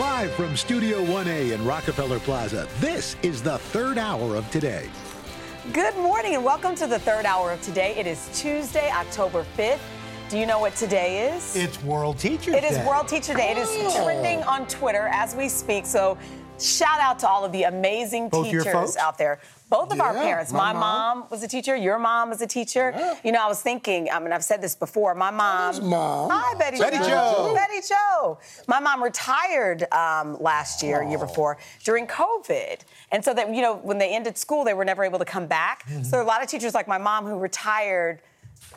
Live from Studio 1A in Rockefeller Plaza, this is the third hour of today. Good morning and welcome to the third hour of today. It is Tuesday, October 5th. Do you know what today is? It's World Teachers It Day. is World Teacher Day. It is Oh. trending on Twitter as we speak. So shout out to all of the amazing Both teachers out there. Both of our parents. my My, mom. mom. was a teacher. Your mom was a teacher. You know, I was thinking, I mean, I've said this before. My mom. Mom? Hi, Betty, Betty Jo. Betty Joe. My mom retired um, last year, year before, during COVID. And so that, you know, when they ended school, they were never able to come back. Mm-hmm. So there are a lot of teachers like my mom who retired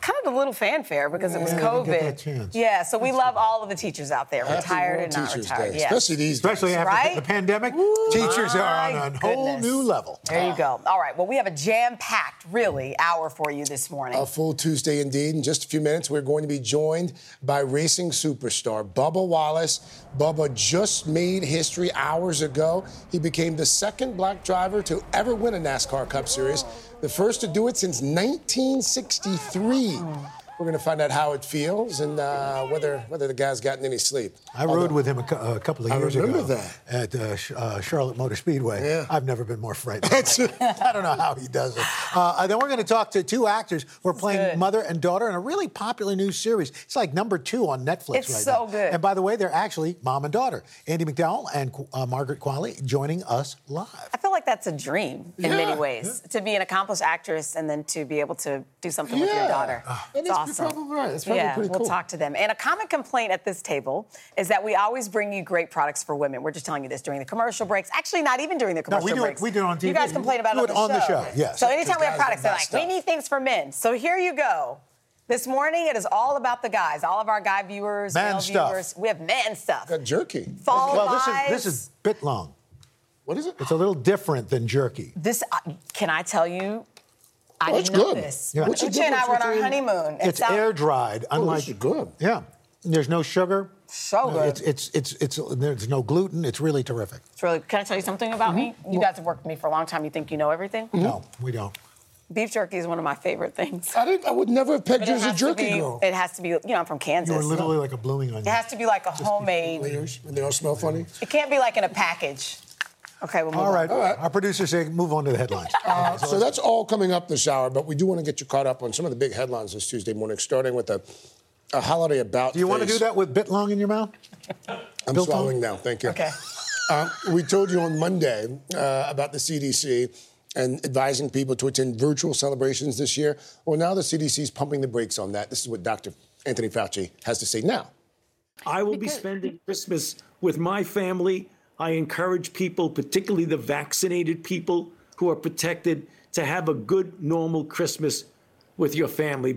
kind of a little fanfare because it was Yeah, they didn't COVID. get that. Yeah, so we love all of the teachers out there, Happy retired World and not Teachers retired. Day, Yes. especially these Especially days. after Right? the pandemic, teachers are on My a whole new level. There you go. All right. Well, we have a jam-packed, really, hour for you this morning. A full Tuesday indeed. In just a few minutes, we're going to be joined by racing superstar Bubba Wallace. Bubba just made history hours ago. He became the second black driver to ever win a NASCAR Cup Series, the first to do it since 1963. に we're going to find out how it feels and uh, whether whether the guy's gotten any sleep. I rode with him a, cou- a couple of I years remember ago that. at uh, Sh- uh, Charlotte Motor Speedway. Yeah. I've never been more frightened. I don't know how he does it. Uh, then we're going to talk to two actors who are playing good. mother and daughter in a really popular new series. It's like number two on Netflix It's right so now. good. And by the way, they're actually mom and daughter. Andie MacDowell and uh, Margaret Qualley joining us live. I feel like that's a dream in Yeah, many ways to be an accomplished actress and then to be able to do something with your daughter. Ah. It's Awesome. probably right. It's probably yeah, pretty we'll talk to them. And a common complaint at this table is that we always bring you great products for women. We're just telling you this during the commercial breaks. Actually, not even during the commercial No, we do it- breaks. we do it on TV. You guys complain about it it on the on the show. show, yes. So anytime we have products, the they're like, we need things for men. So here you go. This morning, it is all about the guys. All of our guy viewers, Man male stuff. viewers. We have man stuff. Got jerky. Fall well, this is this is biltong. What is it? It's a little different than jerky. This uh, can I tell you? I Oh, it's didn't know good. this. Yeah. What's Uche and I were on our honeymoon. It It's air dried, Oh, unlike this is good. Yeah, there's no sugar. So No, good. It's it's it's it's there's no gluten. It's really terrific. It's really. Can I tell you something about me? Mm-hmm. You guys have worked with me for a long time. You think you know everything? No, we don't. Beef jerky is one of my favorite things. I didn't. I would never have pegged you as a jerky be- girl. It has to be. You know, I'm from Kansas. You're literally like a blooming onion. It has to be like a homemade. Layers, and they all smell funny. It can't be like in a package. Okay, we'll move All right. on. right. Our producers say move on to the headlines. Uh, so that's all coming up this hour, but we do want to get you caught up on some of the big headlines this Tuesday morning, starting with a, a holiday about. do you want to do that with bit long in your mouth? I'm Bill swallowing Clinton? now. Thank you. Okay. Uh, we told you on Monday uh, about the CDC and advising people to attend virtual celebrations this year. Well, now the CDC is pumping the brakes on that. This is what Dr. Anthony Fauci has to say now. I will be spending Christmas with my family. I encourage people, particularly the vaccinated people who are protected, to have a good, normal Christmas with your family.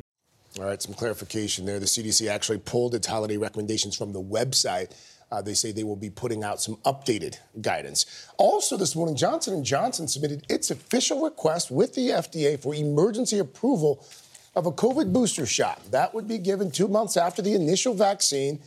All right, some clarification there. The CDC actually pulled its holiday recommendations from the website. Uh, they say they will be putting out some updated guidance. Also, this morning, Johnson & Johnson submitted its official request with the FDA for emergency approval of a COVID booster shot. That would be given two months after the initial vaccine.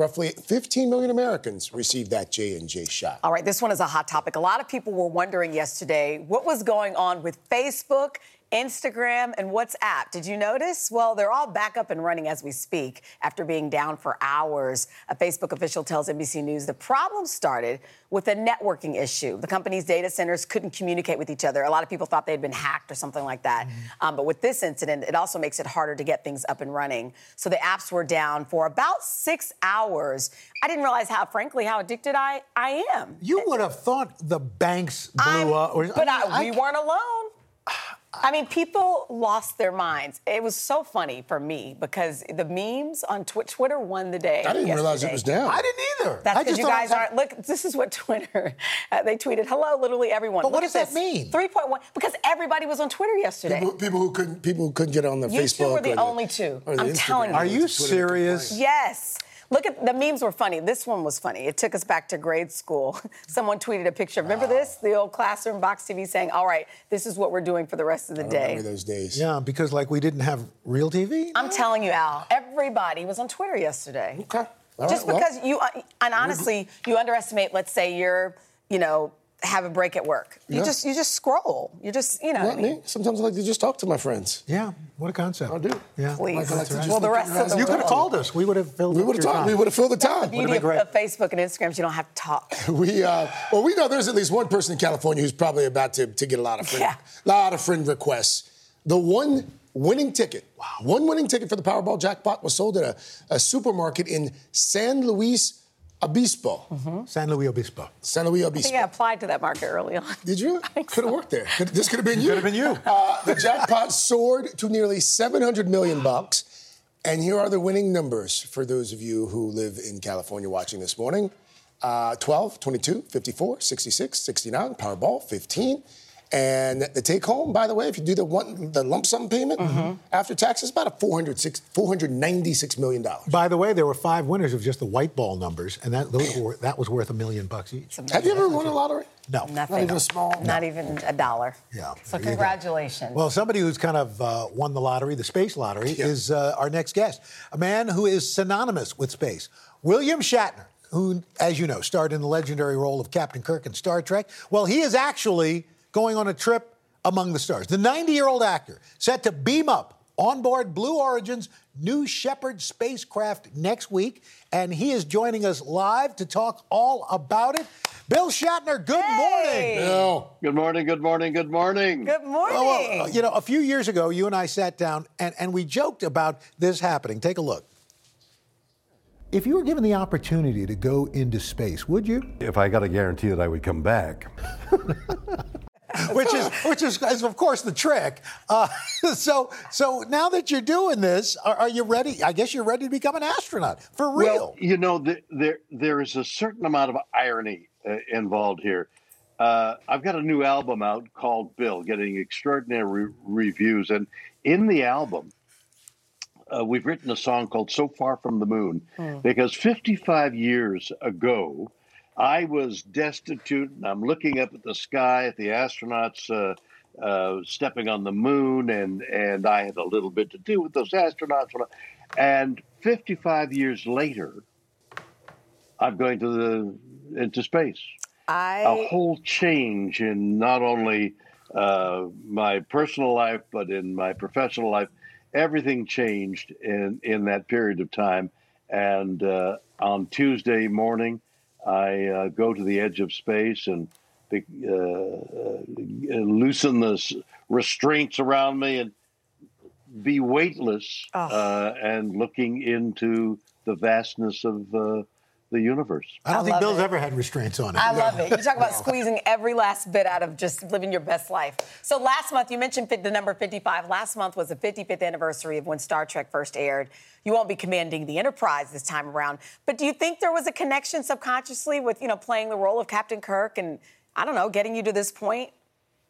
Roughly 15 million Americans received that J&J shot. All right, this one is a hot topic. A lot of people were wondering yesterday what was going on with Facebook, Instagram, and WhatsApp. Did you notice? Well, they're all back up and running as we speak after being down for hours. A Facebook official tells NBC News the problem started with a networking issue. The company's data centers couldn't communicate with each other. A lot of people thought they'd been hacked or something like that. Um, but with this incident, it also makes it harder to get things up and running. So the apps were down for about six hours. I didn't realize how, frankly, how addicted I, I am. You would have thought the banks blew I'm- up. Or, but I mean, I, we I- weren't alone. I mean, people lost their minds. It was so funny for me because the memes on Twi- Twitter won the day. I didn't realize it was down. I didn't either. That's because you guys aren't. Look, this is what Twitter. Uh, they tweeted, "Hello, literally everyone." But what does at that mean? Three point one. Because everybody was on Twitter yesterday. People, people who couldn't people who couldn't get on the You two Facebook. were the or only two. or the I'm Instagram telling you. Are you serious? Yes. Look at the memes were funny. This one was funny. It took us back to grade school. Someone tweeted a picture. Remember this? The old classroom box TV saying, "All right, this is what we're doing for the rest of the I day." remember those days. Yeah, because like we didn't have real TV. I'm telling you, Al, everybody was on Twitter yesterday. Okay. All Just right, well, because you, uh, and honestly, you underestimate, let's say you're, you know, have a break at work. You Yeah. just you just scroll. You just you know. Not I mean? me. Sometimes I like to just talk to my friends. Yeah, what a concept. I do. Yeah. Please. Like, I like to Well, the rest of guys. the You could have world. called us. We would have filled We would have your talked. time. We would have filled the time. Beauty been of, great. of Facebook and Instagram is you don't have to talk. We uh, well, we know there's at least one person in California who's probably about to, to get a lot of friend, Yeah. lot of friend requests. The one winning ticket, wow, one winning ticket for the Powerball jackpot was sold at a, a supermarket in San Luis Obispo. San Luis Obispo. San Luis I Obispo. think I applied to that market early on. Did you? Could have worked there. Could- this could have been you. Could have been you. Uh, the jackpot soared to nearly 700 million bucks. And here are the winning numbers for those of you who live in California watching this morning. Uh, 12, 22, 54, 66, 69, Powerball, 15. And the take home, by the way, if you do the one, the lump sum payment Mm-hmm. after taxes, about a 406, $496 million. By the way, there were five winners of just the white ball numbers, and that those were, that was worth a million bucks each. Have you ever won a lottery? No. Nothing. Not even a small- Not even a dollar. Yeah, So there congratulations. Well, somebody who's kind of uh, won the lottery, the space lottery, Yeah. is uh, our next guest. A man who is synonymous with space. William Shatner, who, as you know, starred in the legendary role of Captain Kirk in Star Trek. Well, he is actually going on a trip among the stars. The 90 year old actor set to beam up on board Blue Origin's New Shepard spacecraft next week, and he is joining us live to talk all about it. Bill Shatner, good Hey. morning. No. Good morning, good morning, good morning. Good morning. Oh, well, uh, you know, a few years ago, you and I sat down and, and we joked about this happening. Take a look. If you were given the opportunity to go into space, would you? If I got a guarantee that I would come back. Which is, which is, is of course, the trick. Uh, so, so now that you're doing this, are, are you ready? I guess you're ready to become an astronaut for real. Well, you know, the, there there is a certain amount of irony uh, involved here. Uh, I've got a new album out called Bill, getting extraordinary re- reviews, and in the album, uh, we've written a song called "So Far from the Moon" because 55 years ago, I was destitute, and I'm looking up at the sky at the astronauts. Uh, uh, stepping on the moon, and and I had a little bit to do with those astronauts. And 55 years later, I'm going to the into space. A I whole change in not only uh, my personal life, but in my professional life. Everything changed in in that period of time. And uh, on Tuesday morning, I uh, go to the edge of space and be, uh, uh, loosen the restraints around me and be weightless uh, and looking into the vastness of uh, the universe. I don't I think Bill's it. ever had restraints on it. I love it. You talk about squeezing every last bit out of just living your best life. So last month, you mentioned the number 55. Last month was the 55th anniversary of when Star Trek first aired. You won't be commanding the Enterprise this time around, but do you think there was a connection subconsciously with you know playing the role of Captain Kirk and I don't know, getting you to this point?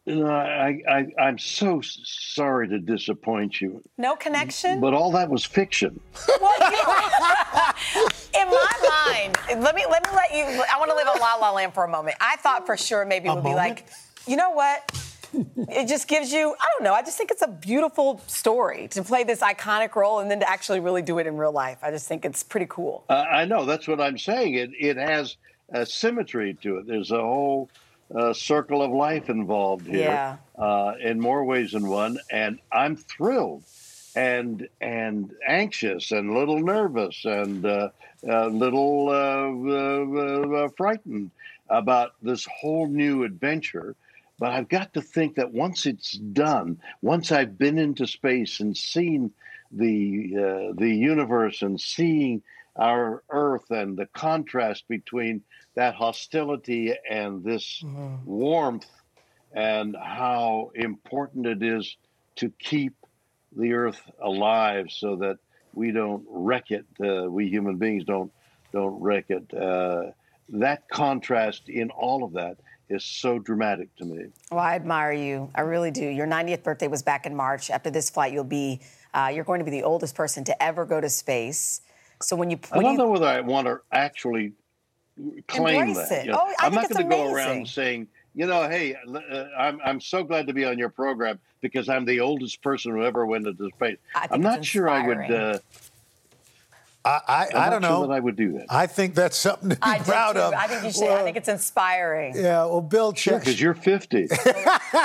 You know, I, I, I'm so sorry to disappoint you, No connection. but all that was fiction. Well, you- in my mind, let me let me let you. I want to live in La La Land for a moment. I thought for sure maybe it A would be like, you know what? It just gives you. I don't know. I just think it's a beautiful story to play this iconic role and then to actually really do it in real life. I just think it's pretty cool. Uh, I know that's what I'm saying. It it has a symmetry to it. There's a whole uh, circle of life involved here, Yeah. uh, in more ways than one. And I'm thrilled, and and anxious, and a little nervous, and uh, a little uh, uh, uh, frightened about this whole new adventure. But I've got to think that once it's done, once I've been into space and seen the uh, the universe and seeing our Earth and the contrast between that hostility and this warmth, and how important it is to keep the Earth alive so that we don't wreck it. Uh, we human beings don't don't wreck it. Uh, that contrast in all of that is so dramatic to me. Well, I admire you. I really do. Your 90th birthday was back in March. After this flight, you'll be uh, you're going to be the oldest person to ever go to space. So when you I don't you, know whether I want to actually claim that. you know. Oh, I I'm think not going to go around saying, you know, hey, uh, I'm I'm so glad to be on your program because I'm the oldest person who ever went into space. I'm not sure I would. Uh, I, I, I'm don't sure know. that I would do that. I think that's something to be I proud of. I think you should. I think it's inspiring. Yeah, well, Bill, Sure, check. because you're 50. 43.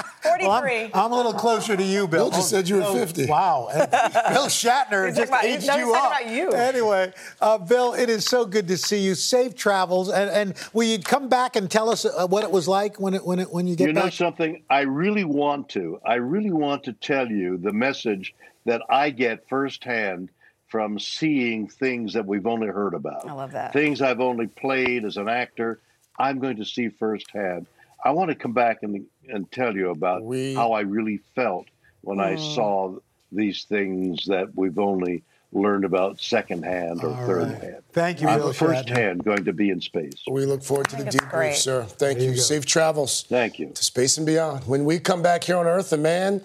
Well, I'm, I'm a little closer to you, Bill. Bill just said you were Oh, 50. Wow. And Bill Shatner He's just about- aged he's you up. about you. Anyway, uh, Bill, it is so good to see you. Safe travels, and, and will you come back and tell us uh, what it was like when it when it when you get you know back? something? I really want to. I really want to tell you the message that I get firsthand from seeing things that we've only heard about. I love that. Things I've only played as an actor. I'm going to see firsthand. I want to come back and and tell you about We- how I really felt when I Mm. saw these things that we've only learned about secondhand or All third right. hand. Thank you, I'm Bill first Shatner. hand going to be in space. We look forward to the think it's debrief, great. sir. Thank There you. you. Safe travels Thank you. to space and beyond. When we come back here on Earth, a man,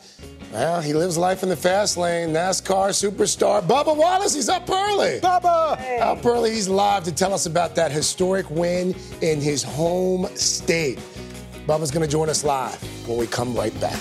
well, he lives life in the fast lane. NASCAR superstar Bubba Wallace. He's up early. Bubba! Up early, he's live to tell us about that historic win in his home state. Bubba's going to join us live when we come right back.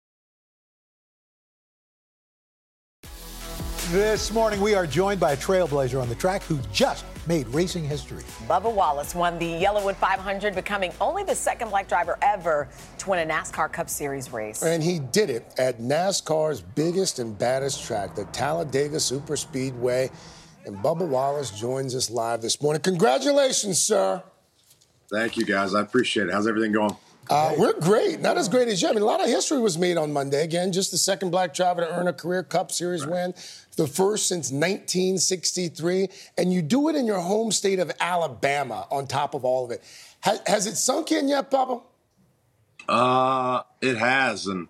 This morning, we are joined by a trailblazer on the track who just made racing history. Bubba Wallace won the YellaWood 500, becoming only the second black driver ever to win a NASCAR Cup Series race. And he did it at NASCAR's biggest and baddest track, the Talladega Superspeedway. And Bubba Wallace joins us live this morning. Congratulations, sir. Thank you, guys. I appreciate it. How's everything going? Uh, we're great. Not as great as you. I mean, a lot of history was made on Monday. Again, just the second black driver to earn a career Cup Series win, the first since 1963. And you do it in your home state of Alabama on top of all of it. Has, has it sunk in yet, Bubba? Uh, it has, and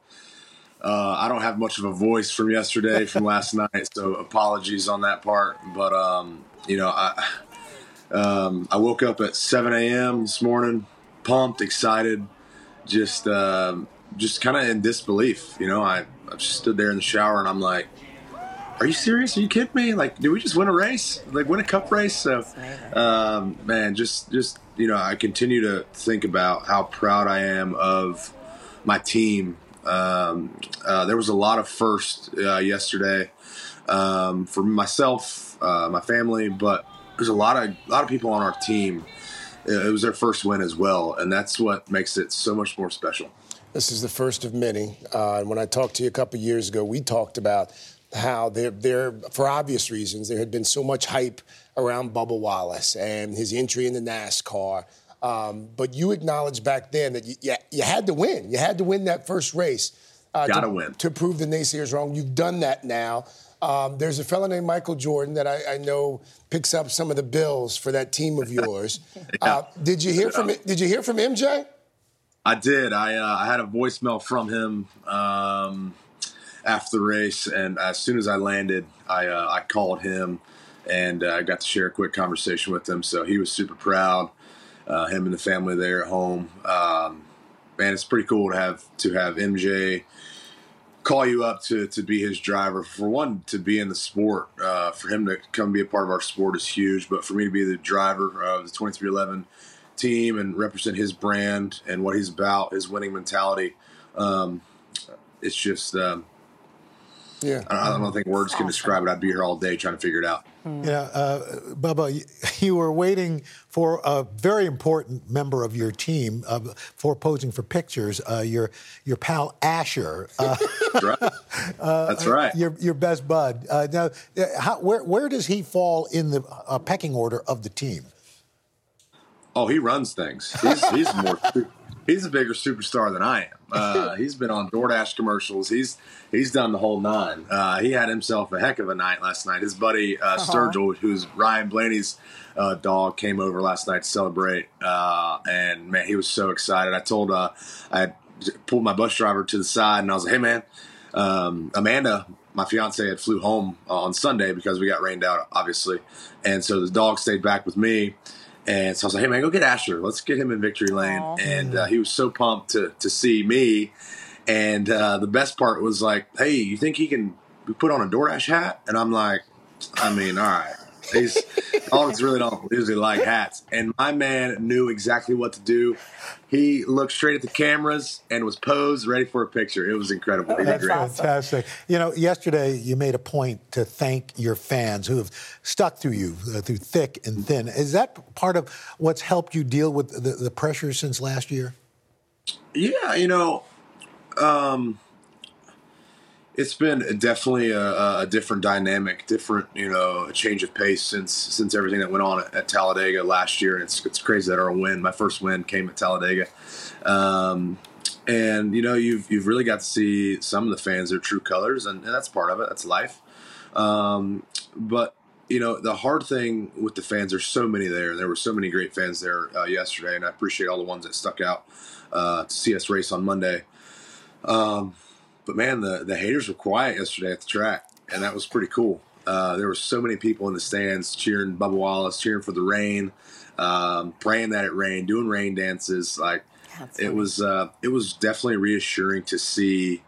uh, I don't have much of a voice from yesterday, from last night, so apologies on that part. But um, you know, I um, I woke up at 7 a.m. this morning, pumped, excited, just um, just kind of in disbelief. You know, I I just stood there in the shower and I'm like. Are you serious? Are you kidding me? Like, did we just win a race? Like, win a cup race? So, um, man, just, just you know, I continue to think about how proud I am of my team. Um, uh, there was a lot of first uh, yesterday um, for myself, uh, my family, but there's a lot of a lot of people on our team. It was their first win as well, and that's what makes it so much more special. This is the first of many. Uh, and when I talked to you a couple of years ago, we talked about how there, there, for obvious reasons, there had been so much hype around Bubba Wallace and his entry into NASCAR. Um, but you acknowledged back then that you, you, you, had to win. You had to win that first race. Uh, Gotta to, win. To prove the naysayers wrong. You've done that now. Um, there's a fellow named Michael Jordan that I, I, know picks up some of the bills for that team of yours. yeah. uh, did you hear from Did you hear from MJ? I did. I uh, I had a voicemail from him um, after the race, and as soon as I landed, I uh, I called him, and I uh, got to share a quick conversation with him. So he was super proud. Uh, him and the family there at home. Um, man, it's pretty cool to have to have MJ call you up to to be his driver. For one, to be in the sport, uh, for him to come be a part of our sport is huge. But for me to be the driver of the twenty three eleven team and represent his brand and what he's about, his winning mentality. Um, it's just, um, Yeah. I don't, I don't think words can describe it. I'd be here all day trying to figure it out. Yeah, uh, Bubba, you, you were waiting for a very important member of your team uh, for posing for pictures. Uh, your your pal Asher. Uh, That's right. That's right. Your your best bud. Uh, now, uh, how, where where does he fall in the uh, pecking order of the team? Oh, he runs things. He's he's more he's a bigger superstar than I am. Uh, he's been on DoorDash commercials. He's he's done the whole nine. Uh, he had himself a heck of a night last night. His buddy uh, Sturgill, who's Ryan Blaney's uh, dog, came over last night to celebrate, uh, and man, he was so excited. I told uh, I pulled my bus driver to the side, and I was like, "Hey, man, um, Amanda." My fiance had flew home on Sunday because we got rained out, obviously, and so the dog stayed back with me. And so I was like, "Hey man, go get Asher. Let's get him in victory lane." And uh, he was so pumped to to see me. And uh, the best part was like, "Hey, you think he can put on a DoorDash hat?" And I'm like, "I mean, all right." These dogs really don't usually like hats. And my man knew exactly what to do. He looked straight at the cameras and was posed, ready for a picture. It was incredible. He did That's fantastic. You know, yesterday you made a point to thank your fans who have stuck through you uh, through thick and thin. Is that part of what's helped you deal with the, the pressure since last year? Yeah, you know, um, it's been definitely a, a different dynamic, different you know, a change of pace since since everything that went on at, Talladega last year. And it's it's crazy that our win, my first win, came at Talladega. Um, and you know, you've you've really got to see some of the fans their true colors, and, and that's part of it. That's life. Um, but you know, the hard thing with the fans, there's so many there. and There were so many great fans there uh, yesterday, and I appreciate all the ones that stuck out uh, to see us race on Monday. Um, but man, the the haters were quiet yesterday at the track, and that was pretty cool. Uh, there were so many people in the stands cheering Bubba Wallace, cheering for the rain, um, praying that it rained, doing rain dances. Like it was, uh, it was definitely reassuring to see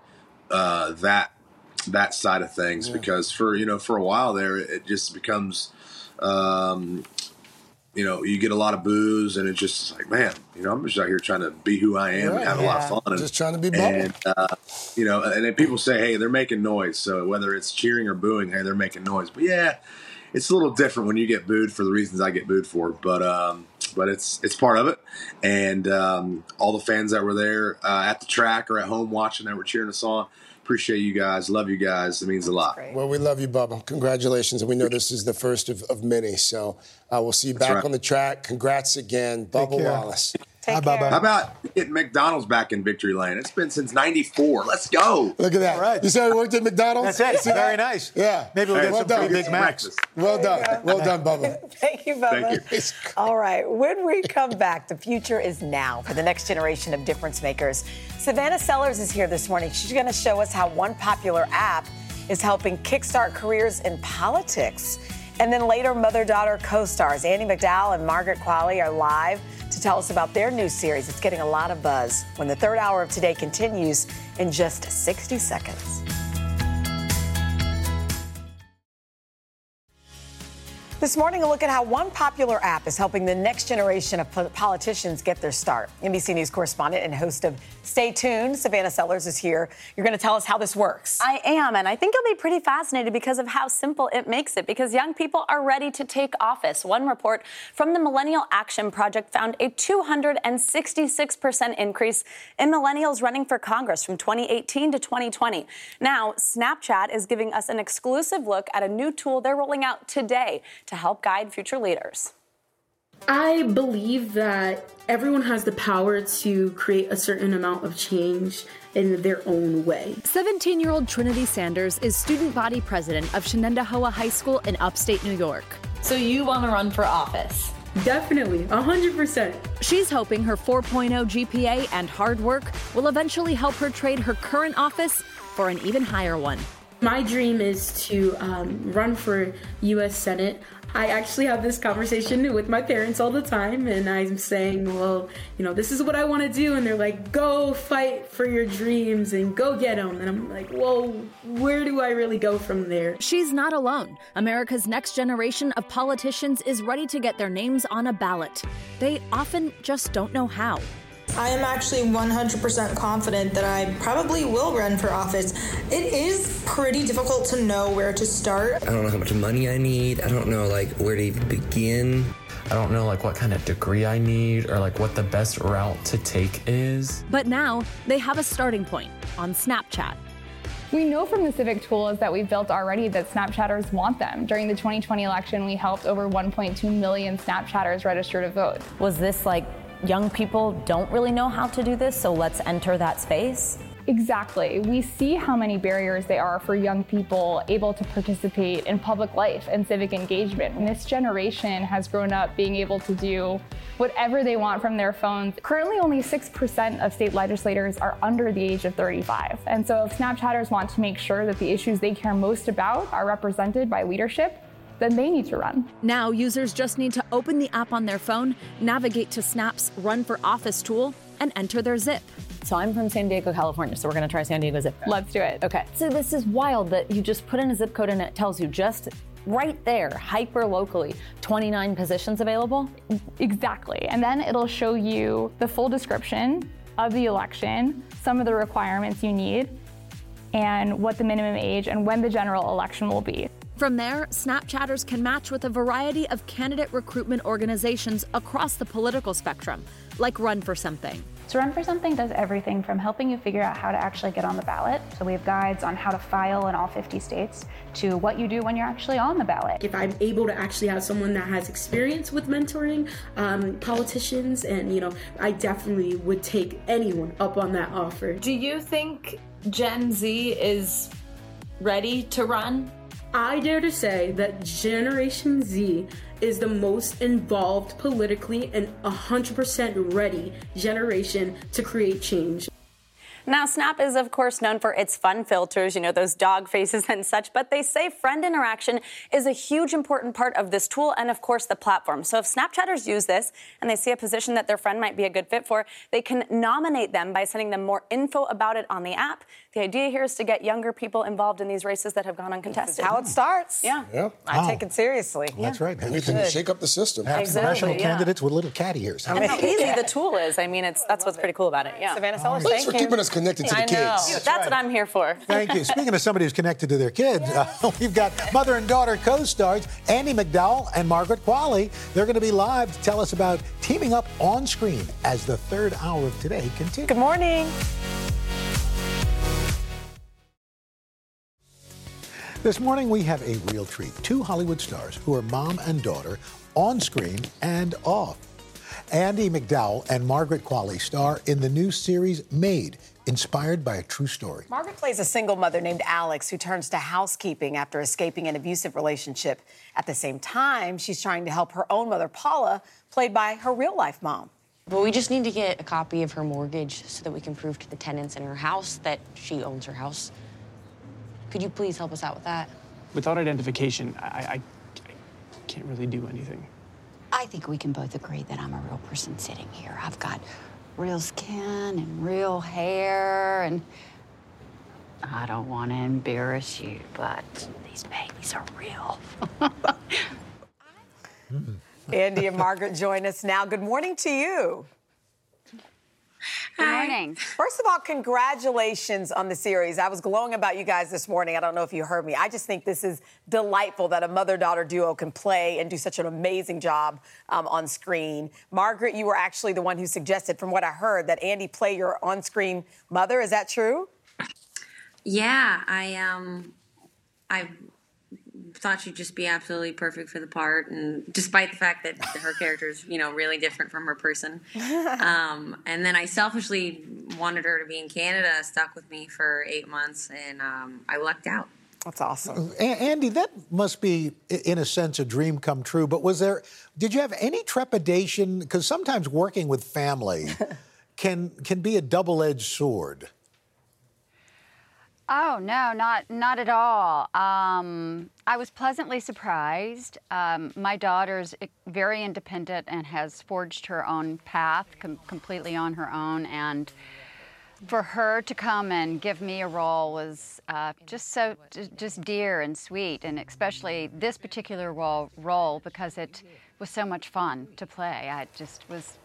uh, that that side of things because for you know for a while there it just becomes um, you know you get a lot of boos and it's just like man you know i'm just out here trying to be who i am and Right. have a lot of fun. And, Just trying to be Bubba. and uh, you know and then people say hey they're making noise. So whether it's cheering or booing hey they're making noise. But yeah it's a little different when you get booed for the reasons i get booed for. But um but it's it's part of it. And um, all the fans that were there uh, at the track or at home watching that were cheering us on appreciate you guys love you guys it means a lot Well, we love you, Bubba. Congratulations. And we know this is the first of, of many. So uh, we'll see you back right. on the track. Congrats again, Bubba. Wallace. Take Hi, care. Bubba. How about getting McDonald's back in victory lane? It's been since '94. Let's go. Look at that. All right. You said we worked at McDonald's? That's it. See that? Very nice. Yeah. Maybe we'll Hey, get well some done. free Big Macs. breakfast. Well done. Well done, Bubba. Thank you, Bubba. Thank you. All right, when we come back, the future is now for the next generation of difference makers. Savannah Sellers is here this morning. She's going to show us how one popular app is helping kickstart careers in politics. And then later, mother daughter co stars Andie MacDowell and Margaret Qualley are live to tell us about their new series. It's getting a lot of buzz when the third hour of today continues in just 60 seconds. This morning, a look at how one popular app is helping the next generation of politicians get their start. NBC News correspondent and host of Stay Tuned, Savannah Sellers, is here. You're going to tell us how this works. I am, and I think you'll be pretty fascinated because of how simple it makes it. Because young people are ready to take office. One report from the Millennial Action Project found a 266% increase in millennials running for Congress from 2018 to 2020. Now, Snapchat is giving us an exclusive look at a new tool they're rolling out today to help guide future leaders. I believe that everyone has the power to create a certain amount of change in their own way. 17 year old Trinity Sanders is student body president of Shenendehowa High School in upstate New York. So you want to run for office? Definitely, 100%. She's hoping her 4.0 GPA and hard work will eventually help her trade her current office for an even higher one. My dream is to um, run for US Senate. I actually have this conversation with my parents all the time, and I'm saying, well, you know, this is what I want to do. And they're like, go fight for your dreams and go get them. And I'm like, well, where do I really go from there? She's not alone. America's next generation of politicians is ready to get their names on a ballot. They often just don't know how. I am actually 100% confident that I probably will run for office. It is pretty difficult to know where to start. I don't know how much money I need. I don't know like where to even begin. I don't know like what kind of degree I need or like what the best route to take is. But now they have a starting point on Snapchat. We know from the civic tools that we've built already that Snapchatters want them. During the 2020 election, we helped over 1.2 million Snapchatters register to vote. Was this like young people don't really know how to do this, so let's enter that space? Exactly. We see how many barriers there are for young people able to participate in public life and civic engagement. And this generation has grown up being able to do whatever they want from their phones. Currently, only 6% of state legislators are under the age of 35. And so, if Snapchatters want to make sure that the issues they care most about are represented by leadership, then they need to run. Now, users just need to open the app on their phone, navigate to Snap's Run for Office tool, and enter their zip. So I'm from San Diego, California, so we're going to try San Diego zip code. Let's do it. Okay. So this is wild that you just put in a zip code and it tells you just right there, hyper locally, 29 positions available? Exactly. And then it'll show you the full description of the election, some of the requirements you need, and what the minimum age and when the general election will be. From there, Snapchatters can match with a variety of candidate recruitment organizations across the political spectrum, like Run for Something. So Run for Something does everything from helping you figure out how to actually get on the ballot. So we have guides on how to file in all 50 states to what you do when you're actually on the ballot. If I'm able to actually have someone that has experience with mentoring um, politicians, and you know, I definitely would take anyone up on that offer. Do you think Gen Z is ready to run? I dare to say that Generation Z is the most involved politically and 100% ready generation to create change. Now, Snap is, of course, known for its fun filters, you know, those dog faces and such, but they say friend interaction is a huge important part of this tool and, of course, the platform. So if Snapchatters use this and they see a position that their friend might be a good fit for, they can nominate them by sending them more info about it on the app. The idea here is to get younger people involved in these races that have gone uncontested. how it starts. Yeah. Yeah. I Wow. take it seriously. That's right. Anything to shake up the system. Have Exactly, professional yeah. candidates with little cat ears. And how easy the tool is. I mean, it's that's what's pretty cool about it. Yeah. Savannah Sellers, Thanks thank for you. keeping us connected to the I know. kids. That's what I'm here for. Thank you. Speaking of somebody who's connected to their kids, uh, we've got mother and daughter co-stars Andie MacDowell and Margaret Qualley. They're going to be live to tell us about teaming up on screen as the third hour of today continues. Good morning. This morning we have a real treat. Two Hollywood stars who are mom and daughter on screen and off. Andie MacDowell and Margaret Qualley star in the new series Maid, inspired by a true story. Margaret plays a single mother named Alex who turns to housekeeping after escaping an abusive relationship. At the same time, she's trying to help her own mother, Paula, played by her real life mom. But we just need to get a copy of her mortgage so that we can prove to the tenants in her house that she owns her house. Could you please help us out with that? Without identification, I, I, I can't really do anything. I think we can both agree that I'm a real person sitting here. I've got real skin and real hair, and I don't want to embarrass you, but these babies are real. Andie and Margaret join us now. Good morning to you. Good morning. First of all, congratulations on the series. I was glowing about you guys this morning. I don't know if you heard me. I just think this is delightful that a mother daughter duo can play and do such an amazing job um, on screen. Margaret, you were actually the one who suggested, from what I heard, that Andie play your on screen mother. Is that true? Yeah, I um, I thought she'd just be absolutely perfect for the part, and despite the fact that her character is, you know, really different from her person. Um, and then I selfishly wanted her to be in Canada, stuck with me for eight months, and um, I lucked out. That's awesome. A- Andie, that must be, in a sense, a dream come true. But was there, did you have any trepidation? Because sometimes working with family can can be a double edged sword. Oh no, not not at all. Um, I was pleasantly surprised. Um, my daughter's i- very independent and has forged her own path com- completely on her own, and for her to come and give me a role was uh, just so just dear and sweet, and especially this particular role role because it was so much fun to play. I just was,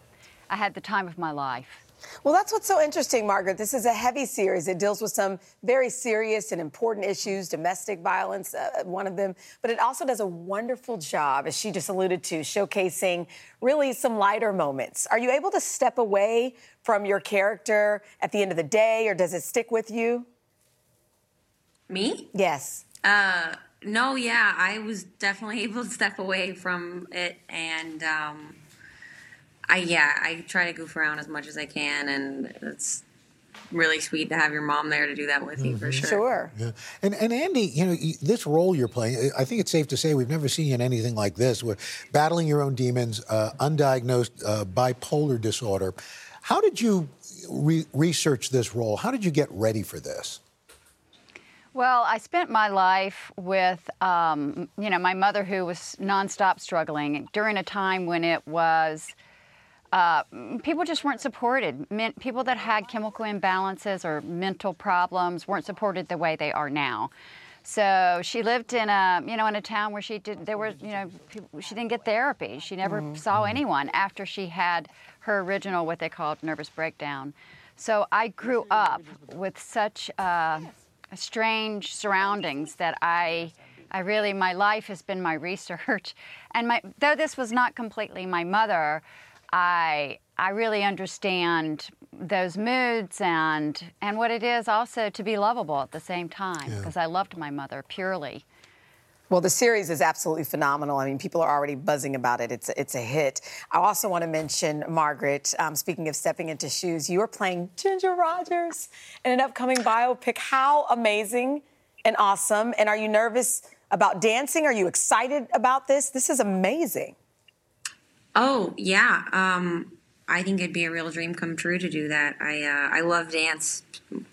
I had the time of my life. Well, that's what's so interesting, Margaret. This is a heavy series. It deals with some very serious and important issues, domestic violence, uh, one of them, but it also does a wonderful job, as she just alluded to, showcasing really some lighter moments. Are you able to step away from your character at the end of the day, or does it stick with you? Me? Yes. Uh, no, yeah, I was definitely able to step away from it, and um, I yeah, I try to goof around as much as I can, and it's really sweet to have your mom there to do that with you for sure. Sure. Yeah. And, and Andie, you know, this role you're playing, I think it's safe to say we've never seen you in anything like this. Where battling your own demons, uh, undiagnosed uh, bipolar disorder. How did you re- research this role? How did you get ready for this? Well, I spent my life with, um, you know, my mother who was nonstop struggling during a time when it was. Uh, people just weren't supported. Men, people that had chemical imbalances or mental problems weren't supported the way they are now. So she lived in a, you know, in a town where she did. There were, you know, people, she didn't get therapy. She never saw anyone after she had her original, what they called nervous breakdown. So I grew up with such uh, strange surroundings that I. I really, my life has been my research, and my though this was not completely my mother, I I really understand those moods and and what it is also to be lovable at the same time because I loved my mother purely. Well, the series is absolutely phenomenal. I mean, people are already buzzing about it. It's it's a hit. I also want to mention Margaret. Um, speaking of stepping into shoes, you are playing Ginger Rogers in an upcoming biopic. How amazing and awesome! And are you nervous about dancing? Are you excited about this? This is amazing. Oh yeah, um, I think it'd be a real dream come true to do that. I uh, I love dance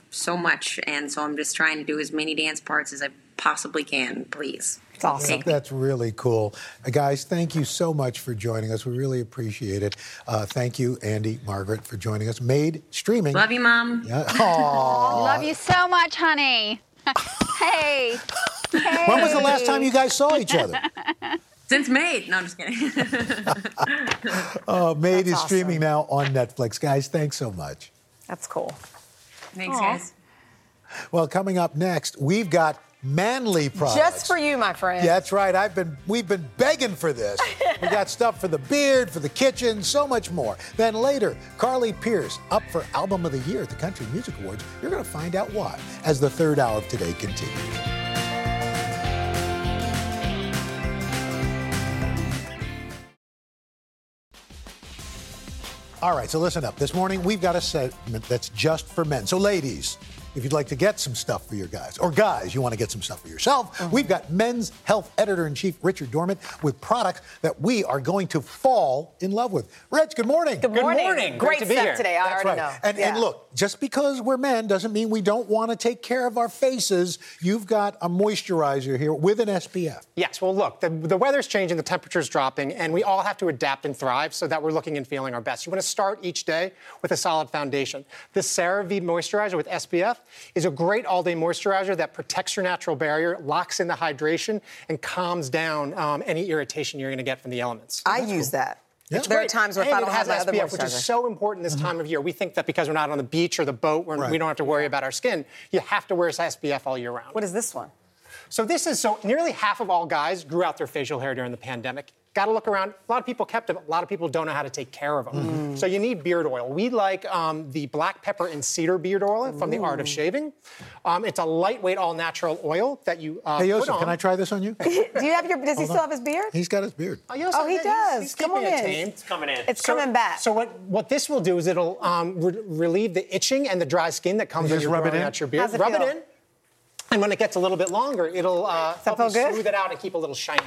so much, and so I'm just trying to do as many dance parts as I possibly can. Please, it's awesome. That's really cool. Uh, guys, thank you so much for joining us. We really appreciate it. Uh, thank you, Andie, Margaret, for joining us. Maid streaming. Love you, mom. Yeah. Aw. Love you so much, honey. hey. hey. When was the last time you guys saw each other? Since Maid. No, I'm just kidding. Uh, Maid is streaming now on Netflix. Guys, thanks so much. That's cool. Thanks, Aw. guys. Well, coming up next, we've got manly products. Just for you, my friend. Yeah, that's right. I've been we've been begging for this. we got stuff for the beard, for the kitchen, so much more. Then later, Carly Pearce up for Album of the Year at the Country Music Awards. You're going to find out why as the third hour of today continues. All right, so listen up. This morning we've got a segment that's just for men. So, ladies, if you'd like to get some stuff for your guys, or guys, you want to get some stuff for yourself, uh-huh. we've got Men's Health Editor in Chief Richard Dorment with products that we are going to fall in love with. Rich, good morning. Good morning. Great to be stuff here. today. I That's already right. know. And, and look, just because we're men doesn't mean we don't want to take care of our faces. You've got a moisturizer here with an SPF. Yes, well, look, the, the weather's changing, the temperature's dropping, and we all have to adapt and thrive so that we're looking and feeling our best. You want to start each day with a solid foundation. This CeraVe moisturizer with SPF is a great all day moisturizer that protects your natural barrier, locks in the hydration, and calms down um, any irritation you're going to get from the elements. I use that. It's there are times where and I don't it has have my other SPF, which is so important this time of year. We think that because we're not on the beach or the boat, we're, we don't have to worry about our skin. You have to wear SPF all year round. What is this one? So this is so nearly half of all guys grew out their facial hair during the pandemic. Got to look around. A lot of people kept it. A lot of people don't know how to take care of them. Mm-hmm. So you need beard oil. We like um, the black pepper and cedar beard oil from the Art of Shaving. Um, it's a lightweight, all-natural oil that you uh, hey, Yosef, can I try this on you? Do you have your? Does he still have his beard? He's got his beard. Oh, Yosef, Oh, he he's- does. he's Come on it in. tame. It's coming in. It's coming back. So what, what this will do is it'll um, re- relieve the itching and the dry skin that comes You when you're rub it growing in? out your beard. How's it rub feel? it in. And when it gets a little bit longer, it'll uh, help feel you good? smooth it out and keep a little shiny.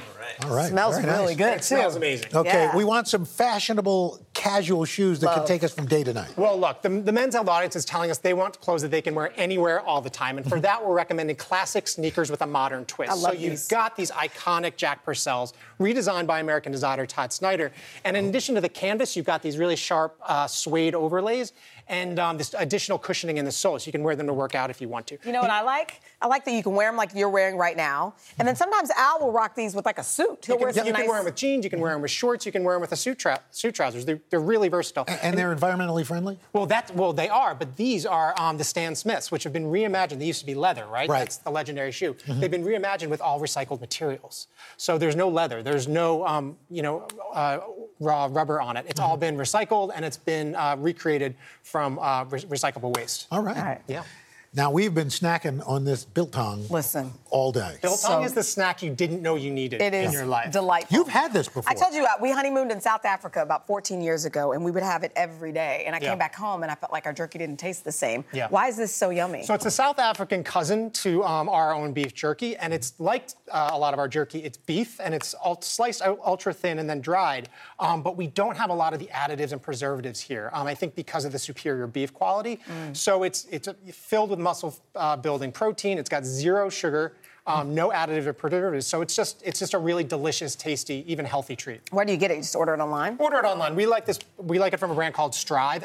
All right. Smells very really nice. good, It too. smells amazing. Okay, Yeah. we want some fashionable, casual shoes that can take us from day to night. Well, look, the, the men's health audience is telling us they want clothes that they can wear anywhere all the time. And for that, we're recommending classic sneakers with a modern twist. I love so you've got these iconic Jack Purcells, redesigned by American designer Todd Snyder. And in addition to the canvas, you've got these really sharp uh, suede overlays. And um, this additional cushioning in the sole, so you can wear them to work out if you want to. You know what I like? I like that you can wear them like you're wearing right now. And then sometimes Al will rock these with like a suit. He'll You can, some you can wear them with jeans, you can wear them with shorts, you can wear them with a suit, trou- suit trousers. They're, they're really versatile. And they're environmentally friendly? Well, that well they are, but these are um, the Stan Smiths, which have been reimagined. They used to be leather, right? Right. That's the legendary shoe. Mhm. They've been reimagined with all recycled materials. So there's no leather, there's no um, you know uh, raw rubber on it. It's all been recycled and it's been uh, recreated from uh, re- recyclable waste. All right. Yeah. Now, we've been snacking on this biltong Listen. all day. Biltong is the snack you didn't know you needed It in your life. delightful. You've had this before. I told you uh, we honeymooned in South Africa about 14 years ago, and we would have it every day. And I Yeah. came back home, and I felt like our jerky didn't taste the same. Yeah. Why is this so yummy? So it's a South African cousin to um, our own beef jerky, and it's like uh, a lot of our jerky. It's beef, and it's ul- sliced out ultra thin and then dried. Um, but we don't have a lot of the additives and preservatives here. Um, I think because of the superior beef quality. Mm. So it's it's uh, filled with muscle uh, building protein. It's got zero sugar. Um, no additives or preservatives, so it's just it's just a really delicious, tasty, even healthy treat. Where do you get it? You just order it online? Order it online. We like this. We like it from a brand called Stryve,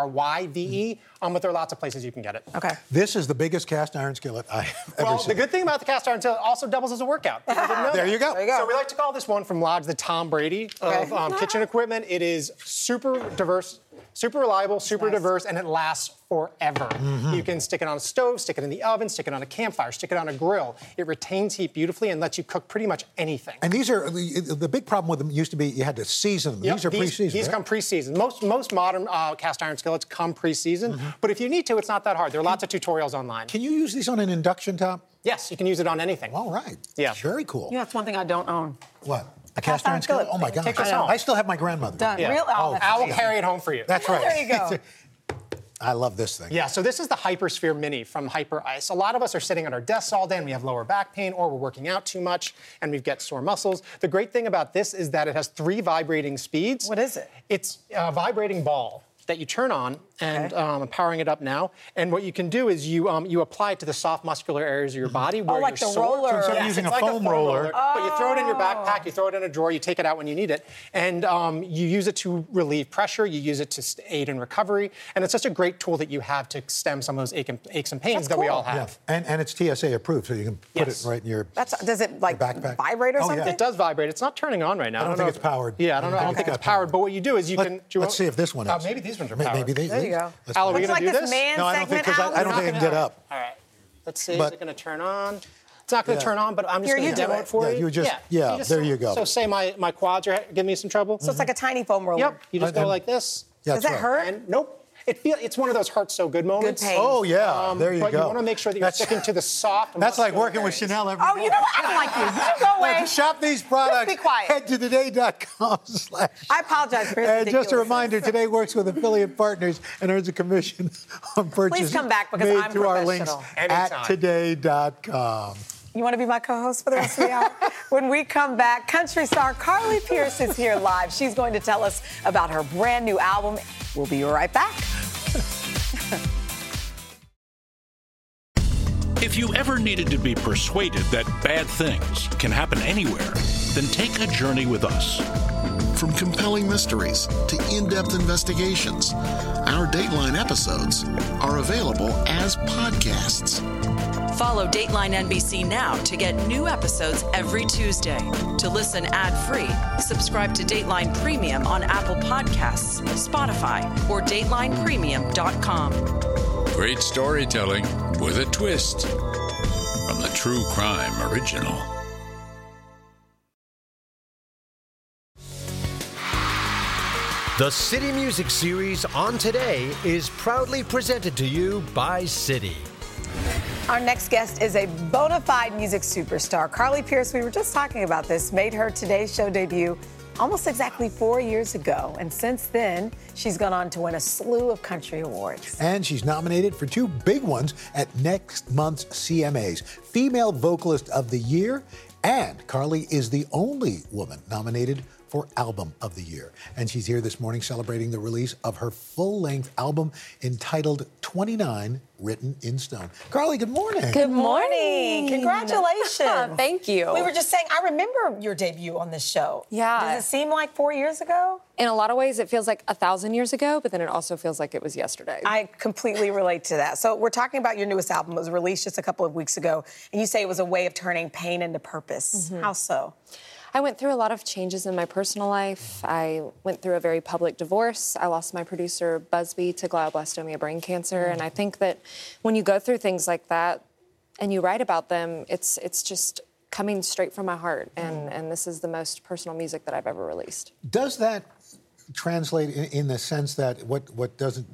S-T-R-Y-V-E. Um, but there are lots of places you can get it. Okay. This is the biggest cast iron skillet I have ever Well, seen. the good thing about the cast iron skillet also doubles as a workout. Didn't know There you go. There you go. So we like to call this one from Lodge the Tom Brady Okay. of um, kitchen equipment. It is super diverse, super reliable, super diverse, and it lasts forever. Mm-hmm. You can stick it on a stove, stick it in the oven, stick it on a campfire, stick it on a grill. It retains heat beautifully and lets you cook pretty much anything. and these are the, the big problem with them used to be you had to season them. Yep, these are these, pre-seasoned. These right? come pre-seasoned. Most most modern uh, cast iron skillets come pre-seasoned, Mm-hmm. but if you need to, it's not that hard. There are lots of tutorials online. Can you use these on an induction top? Yes, you can use it on anything. All right. Yeah. Very cool. Yeah, that's one thing I don't own. What? A cast, iron skillet? Oh my God! Take this home. I still have my grandmother. Done. Real- oh, I will carry it home for you. That's right. There you go. I love this thing. Yeah, so this is the Hypersphere Mini from Hyperice. A lot of us are sitting at our desks all day and we have lower back pain or we're working out too much and we've got sore muscles. The great thing about this is that it has three vibrating speeds. What is it? It's a vibrating ball that you turn on, and Okay. um, I'm powering it up now. And what you can do is you um, you apply it to the soft muscular areas of your body where Oh, like you're the sore. roller. So instead of Yes, using it's a like foam roller- but you throw it in your Oh. backpack, you throw it in a drawer, you take it out when you need it, and um, you use it to relieve pressure. You use it to aid in recovery, and it's just a great tool that you have to stem some of those ache and, aches and pains That's that we cool. all Yeah. have. And, and it's TSA approved, so you can put Yes. it right in your. That's does it like backpack. vibrate or Oh, yeah. something? It does vibrate. It's not turning on right now. I don't know think if- it's powered. Yeah, I don't know. I don't think it's powered. But what you do is you can. do you us see if this one is. Uh, maybe these ones are powered. Maybe they. There you go. let's Al, are we it. Looks gonna do this this? man No, I don't think because Al, I, I don't think I can get gonna- up. All right. Let's see. But- is it going to turn on? It's not going to Yeah. turn on, but I'm just going to do demo it. it for Yeah, you. you just- yeah, just there you go. So say my, my quads are giving me some trouble. So it's like a tiny foam roller. Yep. You just And- go like this. Yeah, Does that right. hurt? And nope. It feel, it's one of those hurt so good moments. pain. Oh yeah, um, there you but go. you want to make sure that you're That's- sticking to the soft. That's like muscular working with. Chanel every Oh, you know what? I don't like you. You go away. to shop these products, be quiet. head to today.com slash. I apologize for his And just a reminder, today works with affiliate partners and earns a commission on purchases Please come back because made I'm through our links professional. at Anytime. today.com. You want to be my co-host for the rest of the hour? when we come back, country star Carly Pearce is here live. She's going to tell us about her brand new album. We'll be right back. If you ever needed to be persuaded that bad things can happen anywhere, then take a journey with us. From compelling mysteries to in depth investigations, our Dateline episodes are available as podcasts. Follow Dateline NBC now to get new episodes every Tuesday. To listen ad free, subscribe to Dateline Premium on Apple Podcasts, Spotify, or DatelinePremium.com. Great storytelling with a twist from the True Crime Original. The Citi Music Series on Today is proudly presented to you by Citi. Our next guest is a bona fide music superstar. Carly Pearce, we were just talking about this, made her Today Show debut almost exactly four years ago. And since then, she's gone on to win a slew of country awards. And she's nominated for two big ones at next month's CMAs Female Vocalist of the Year. And Carly is the only woman nominated for Album of the Year. And she's here this morning celebrating the release of her full length album entitled 29 Written in Stone. Carly, good morning. Good morning. Congratulations. Thank you. We were just saying, I remember your debut on this show. Yeah. Does it seem like four years ago? In a lot of ways, it feels like a thousand years ago, but then it also feels like it was yesterday. I completely relate to that. So, we're talking about your newest album. It was released just a couple of weeks ago, and you say it was a way of turning pain into purpose. Mhm. How so? I went through a lot of changes in my personal life. I went through a very public divorce. I lost my producer, busbee, to glioblastoma brain cancer. And I think that when you go through things like that and you write about them, it's, it's just coming straight from my heart. And, mm. and this is the most personal music that I've ever released. Does that translate in, in the sense that what, what doesn't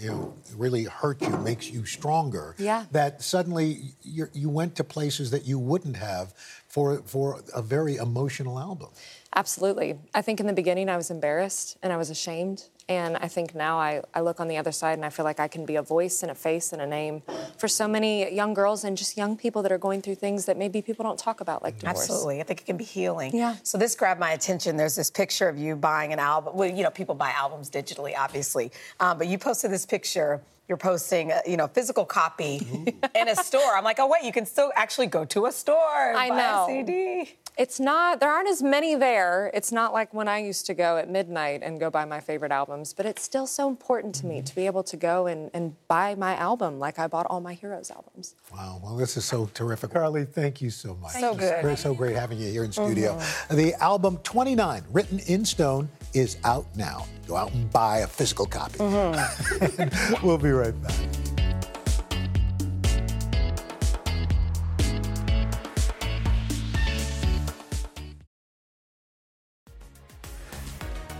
you know, really hurt you makes you stronger? Yeah. That suddenly you you went to places that you wouldn't have for, for a very emotional album. Absolutely. I think in the beginning I was embarrassed and I was ashamed. And I think now I, I look on the other side and I feel like I can be a voice and a face and a name for so many young girls and just young people that are going through things that maybe people don't talk about, like divorce. Absolutely. I think it can be healing. Yeah. So this grabbed my attention. There's this picture of you buying an album. Well, you know, people buy albums digitally, obviously. Um, but you posted this picture. You're posting, a, you know, physical copy in a store. I'm like, oh wait, you can still actually go to a store and I buy know. a CD. It's not, there aren't as many there. It's not like when I used to go at midnight and go buy my favorite albums, but it's still so important to me to be able to go and, and buy my album like I bought all my Heroes albums. Wow, well, this is so terrific. Carly, thank you so much. So It's good. great- so great having you here in studio. Mhm. The album 29, Written in Stone, is out now. Go out and buy a physical copy. Mm-hmm. we'll be right back.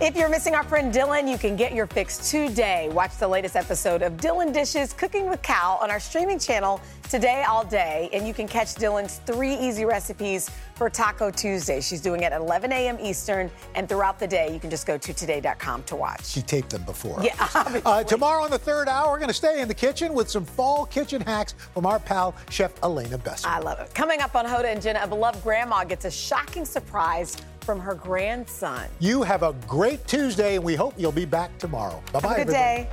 If you're missing our friend Dylan, you can get your fix today. Watch the latest episode of Dylan Dishes Cooking with Cal on our streaming channel today, all day. And you can catch Dylan's three easy recipes for Taco Tuesday. She's doing it at 11 a.m. Eastern. And throughout the day, you can just go to today.com to watch. She taped them before. Yeah, Uh, tomorrow on the third hour, we're going to stay in the kitchen with some fall kitchen hacks from our pal, Chef Elena Besser. I love it. Coming up on Hoda and Jenna, a beloved grandma gets a shocking surprise from her grandson. You have a great Tuesday, and we hope you'll be back tomorrow. Bye bye. Good day.